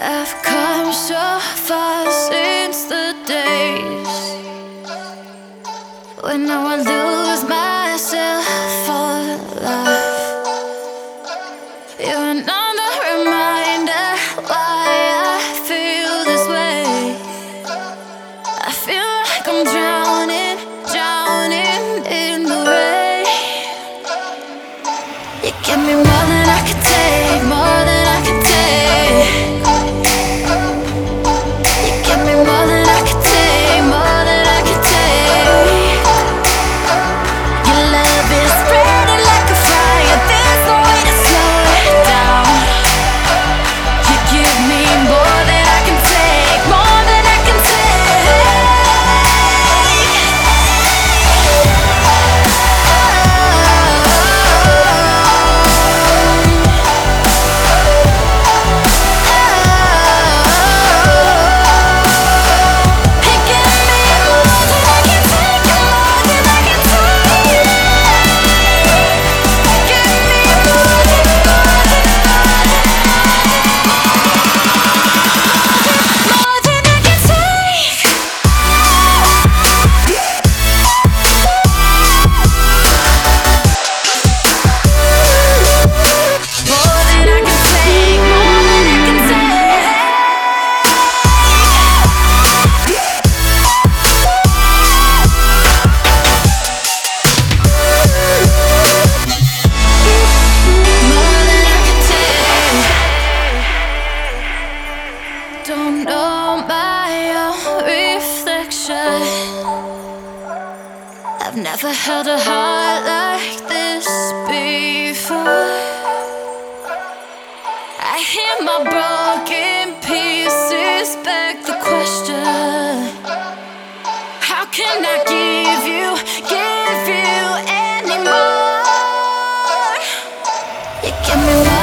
I've come so far since the days when I would lose myself for love. You're another reminder why I feel this way. I feel like I'm drowning, drowning in the rain. You give me I've never held a heart like this before. I hear my broken pieces beg the question How can I give you, give you anymore? You give me